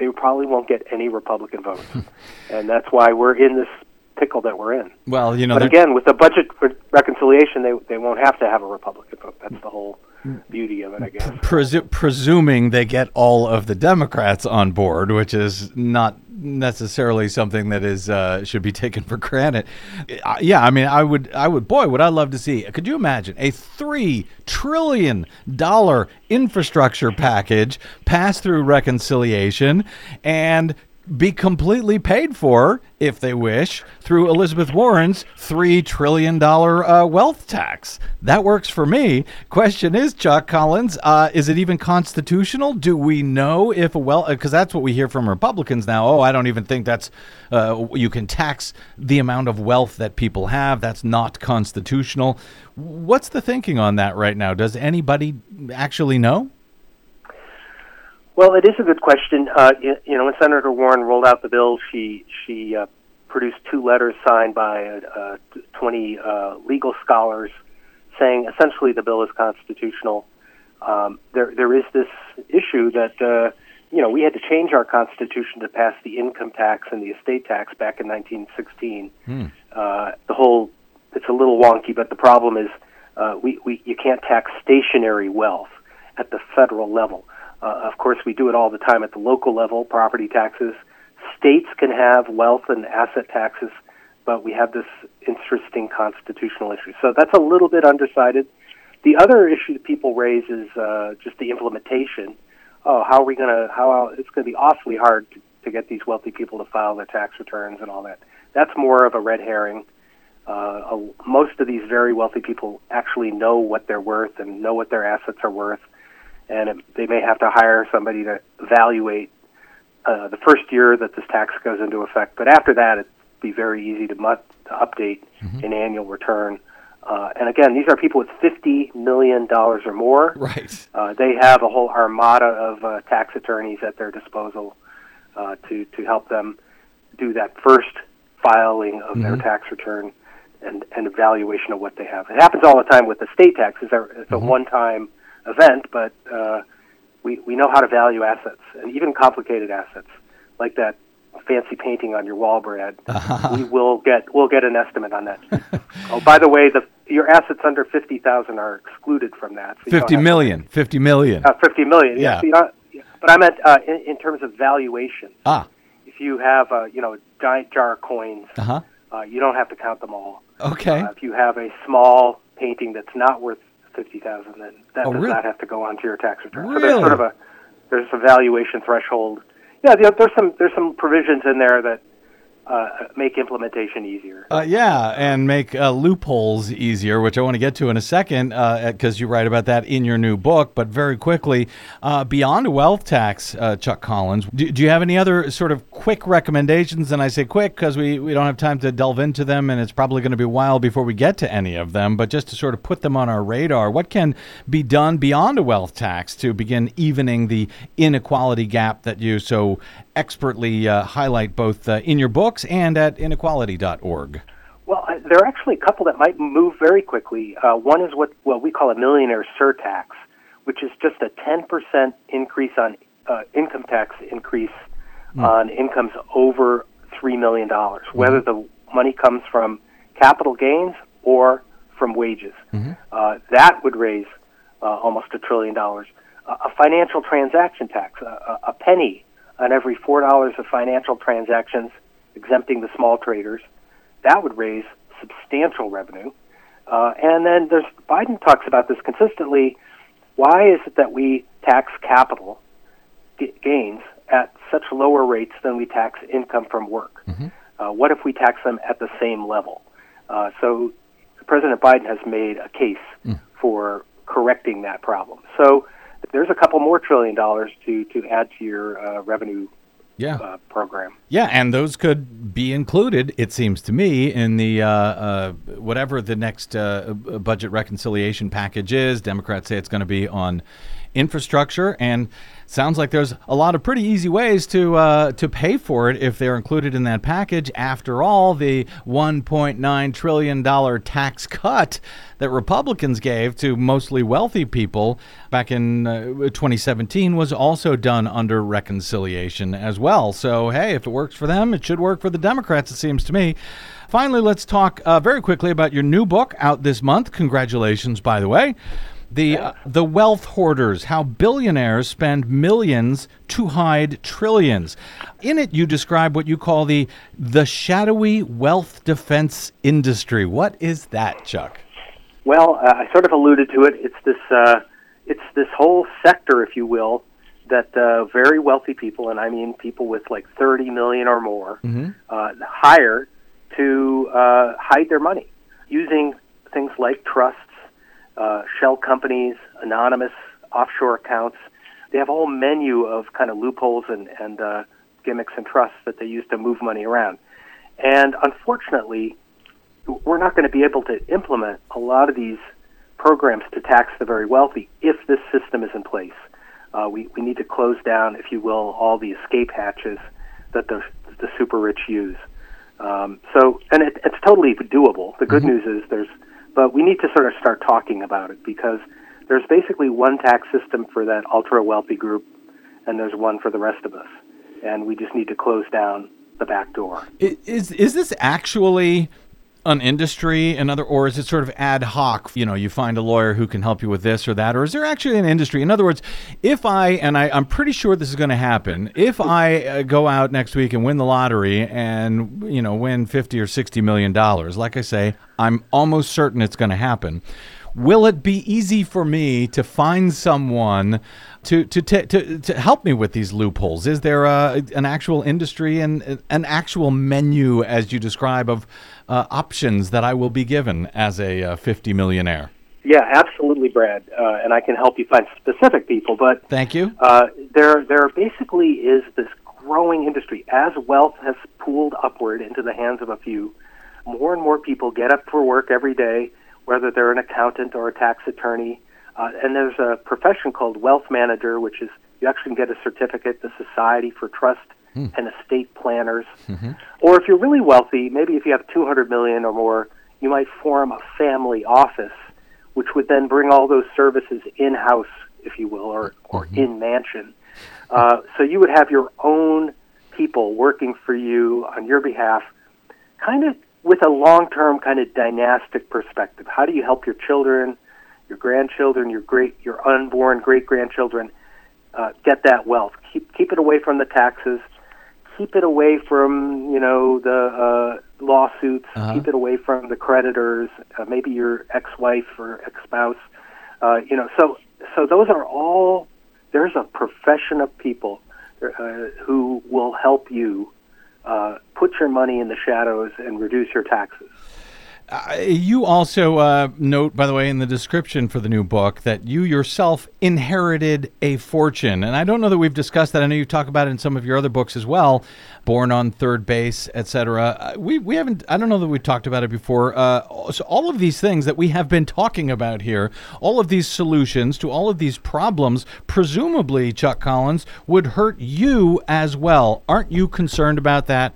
They probably won't get any Republican votes. and that's why we're in this pickle that we're in. Well, you know, But again, with the budget re- reconciliation, they they won't have to have a Republican vote. That's the whole beauty of it, I guess. presu- presuming they get all of the Democrats on board, which is not necessarily something that is uh, should be taken for granted. Uh, yeah, I mean, I would, I would, boy, would I love to see. Could you imagine a three trillion dollar infrastructure package pass through reconciliation and be completely paid for, if they wish, through Elizabeth Warren's $3 trillion uh, wealth tax. That works for me. Question is, Chuck Collins, uh, is it even constitutional? Do we know if a well, because that's what we hear from Republicans now. Oh, I don't even think that's, uh, you can tax the amount of wealth that people have. That's not constitutional. What's the thinking on that right now? Does anybody actually know? Well, it is a good question. Uh, you, you know, when Senator Warren rolled out the bill, she she uh, produced two letters signed by uh, uh, 20 uh, legal scholars saying essentially the bill is constitutional. Um, there there is this issue that uh, you know we had to change our constitution to pass the income tax and the estate tax back in 1916. Uh, the whole it's a little wonky, but the problem is uh, we, we you can't tax stationary wealth at the federal level. Uh, of course, we do it all the time at the local level, property taxes. States can have wealth and asset taxes, but we have this interesting constitutional issue. So that's a little bit undecided. The other issue that people raise is uh, just the implementation. Oh, how are we going to? How it's going to be awfully hard to, to get these wealthy people to file their tax returns and all that. That's more of a red herring. Uh, most of these very wealthy people actually know what they're worth and know what their assets are worth, and it, they may have to hire somebody to evaluate uh, the first year that this tax goes into effect. But after that, it'd be very easy to, mu- to update an annual return. Uh, and again, these are people with fifty million dollars or more. Right. Uh, they have a whole armada of uh, tax attorneys at their disposal uh, to to help them do that first filing of their tax return and, and evaluation of what they have. It happens all the time with the state taxes. It's a one-time event, but uh, we we know how to value assets and even complicated assets like that fancy painting on your wall, Brad. We will get we'll get an estimate on that. oh, by the way, the your assets under fifty thousand are excluded from that. so 50 have to- million. 50 million. uh, 50 million. Yeah. so you but I meant uh, in, in terms of valuation. Ah, If you have a you know giant jar of coins, uh huh. uh, you don't have to count them all. Okay. Uh, if you have a small painting that's not worth fifty thousand, then that Oh, does really? not have to go onto your tax return. So there's sort of a there's a valuation threshold. Yeah, there, there's some there's some provisions in there that uh, make implementation easier. Uh, yeah, and make uh, loopholes easier, which I want to get to in a second, because you write about that in your new book. But very quickly, uh, beyond wealth tax, uh, Chuck Collins, do, do you have any other sort of quick recommendations? And I say quick because we, we don't have time to delve into them, and it's probably going to be a while before we get to any of them. But just to sort of put them on our radar, what can be done beyond a wealth tax to begin evening the inequality gap that you so expertly uh, highlight both uh, in your and at inequality.org? Well, there are actually a couple that might move very quickly. Uh, one is what what we call a millionaire surtax, which is just a 10% increase on uh, income tax increase on incomes over three million dollars, whether the money comes from capital gains or from wages. Uh, that would raise uh, almost a trillion dollars. Uh, a financial transaction tax, a penny on every four dollars of financial transactions, exempting the small traders, that would raise substantial revenue. Uh, and then there's Biden talks about this consistently. Why is it that we tax capital g- gains at such lower rates than we tax income from work? Uh, what if we tax them at the same level? Uh, so President Biden has made a case for correcting that problem. So there's a couple more trillion dollars to, to add to your uh, revenue Yeah. uh, program. Yeah, and those could be included, it seems to me, in the uh, uh, whatever the next uh, budget reconciliation package is. Democrats say it's going to be on infrastructure, and sounds like there's a lot of pretty easy ways to uh, to pay for it if they're included in that package. After all, the 1.9 trillion dollar tax cut that Republicans gave to mostly wealthy people back in uh, 2017 was also done under reconciliation as well. So, hey, if it works for them, it should work for the Democrats, it seems to me. Finally, let's talk uh, very quickly about your new book out this month. Congratulations, by the way. The, uh, the Wealth Hoarders How Billionaires Spend Millions to Hide Trillions. In it, you describe what you call the, the shadowy wealth defense industry. What is that, Chuck? Well, uh, I sort of alluded to it. It's this uh, it's this whole sector, if you will, that uh, very wealthy people, and I mean people with like 30 million or more, uh, hire to uh, hide their money using things like trusts, uh, shell companies, anonymous offshore accounts. They have a whole menu of kind of loopholes and, and uh, gimmicks and trusts that they use to move money around. And unfortunately, we're not going to be able to implement a lot of these programs to tax the very wealthy if this system is in place. Uh, we, we need to close down, if you will, all the escape hatches that the, the super rich use. Um, so, and it, it's totally doable. The good news is there's, but we need to sort of start talking about it because there's basically one tax system for that ultra wealthy group, and there's one for the rest of us, and we just need to close down the back door. Is is this actually an industry, another, or is it sort of ad hoc? You know, you find a lawyer who can help you with this or that, or is there actually an industry? In other words, if I and I, I'm pretty sure this is going to happen. If I uh, go out next week and win the lottery and you know win fifty or sixty million dollars, like I say, I'm almost certain it's going to happen. Will it be easy for me to find someone to to, to to help me with these loopholes? Is there a, an actual industry and an actual menu, as you describe, of uh, options that I will be given as a uh, 50 millionaire? Yeah, absolutely, Brad. Uh, and I can help you find specific people, but Thank you. uh, there there basically is this growing industry as wealth has pooled upward into the hands of a few. More and more people get up for work every day, whether they're an accountant or a tax attorney. Uh, and there's a profession called wealth manager, which is you actually can get a certificate, the Society for Trust and Estate Planners. Or if you're really wealthy, maybe if you have 200 million or more, you might form a family office, which would then bring all those services in house, if you will, or, or in mansion. Uh, so you would have your own people working for you on your behalf, kind of with a long term kind of dynastic perspective. How do you help your children, your grandchildren, your great, your unborn great grandchildren uh, get that wealth? Keep keep it away from the taxes. Keep it away from you know the uh, lawsuits. Uh-huh. Keep it away from the creditors. Uh, maybe your ex-wife or ex-spouse. Uh, you know, so so those are all. There's a profession of people uh, who will help you uh, put your money in the shadows and reduce your taxes. Uh, you also uh, note, by the way, in the description for the new book that you yourself inherited a fortune, and I don't know that we've discussed that. I know you talk about it in some of your other books as well, "Born on Third Base," etc. Uh, we we haven't. I don't know that we've talked about it before. Uh, so all of these things that we have been talking about here, all of these solutions to all of these problems, presumably, Chuck Collins, would hurt you as well. Aren't you concerned about that?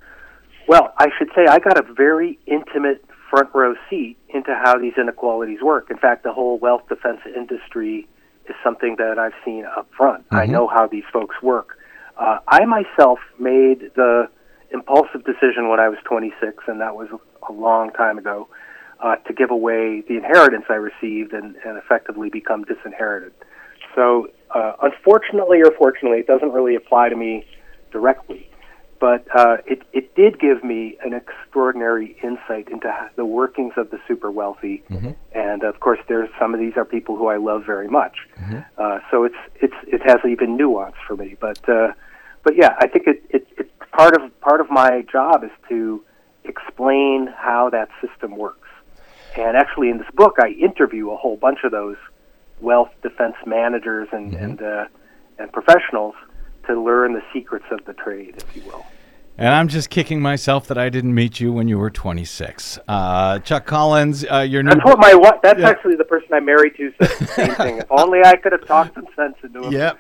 Well, I should say I got a very intimate front row seat into how these inequalities work. In fact, the whole wealth defense industry is something that I've seen up front. I know how these folks work. Uh, I myself made the impulsive decision when I was 26, and that was a long time ago, uh, to give away the inheritance I received and, and effectively become disinherited. So, uh, unfortunately or fortunately, it doesn't really apply to me directly but uh, it, it did give me an extraordinary insight into the workings of the super wealthy, and of course, there's some of these are people who I love very much. Uh, so it's it's it has even nuance for me, but uh, but yeah, I think it, it it's part of part of my job is to explain how that system works. And actually, in this book, I interview a whole bunch of those wealth defense managers and and uh, and professionals to learn the secrets of the trade, if you will. And I'm just kicking myself that I didn't meet you when you were 26. Uh, Chuck Collins, uh, your new That's what my. That's Yeah. actually the person I'm married to said the same thing. If only I could have talked some sense into him. Yep.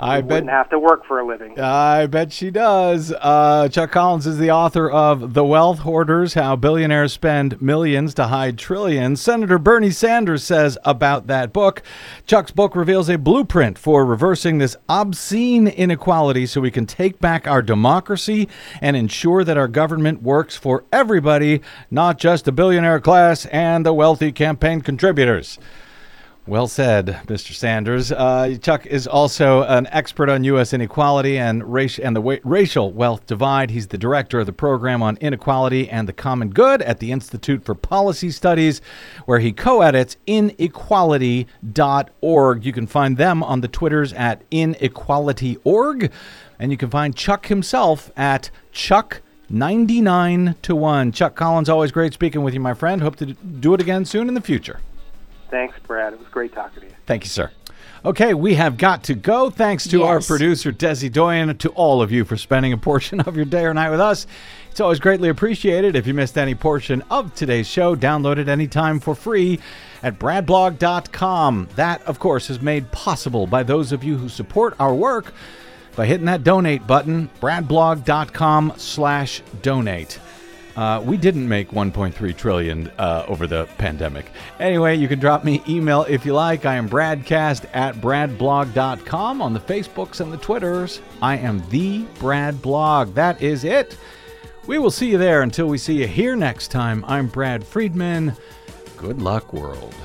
I bet wouldn't have to work for a living. I bet she does. Uh, Chuck Collins is the author of The Wealth Hoarders How Billionaires Spend Millions to Hide Trillions. Senator Bernie Sanders says about that book Chuck's book reveals a blueprint for reversing this obscene inequality so we can take back our democracy and ensure that our government works for everybody, not just the billionaire class and the wealthy campaign contributors. Well said, Mr. Sanders. Uh, Chuck is also an expert on U.S. inequality and, race, and the wa- racial wealth divide. He's the director of the program on inequality and the common good at the Institute for Policy Studies, where he co edits inequality.org. You can find them on the Twitters at inequality.org, and you can find Chuck himself at Chuck. 99 to 1. Chuck Collins, always great speaking with you, my friend. Hope to do it again soon in the future. Thanks, Brad. It was great talking to you. Thank you, sir. Okay, we have got to go. Thanks to our producer, Desi Doyen, to all of you for spending a portion of your day or night with us. It's always greatly appreciated. If you missed any portion of today's show, download it anytime for free at bradblog.com. That, of course, is made possible by those of you who support our work by hitting that donate button, bradblog.com slash donate. Uh, we didn't make 1.3 trillion uh, over the pandemic. Anyway, you can drop me email if you like. I am Bradcast at bradblog.com on the Facebooks and the Twitters. I am the Brad Blog. That is it. We will see you there until we see you here next time. I'm Brad Friedman. Good luck, world.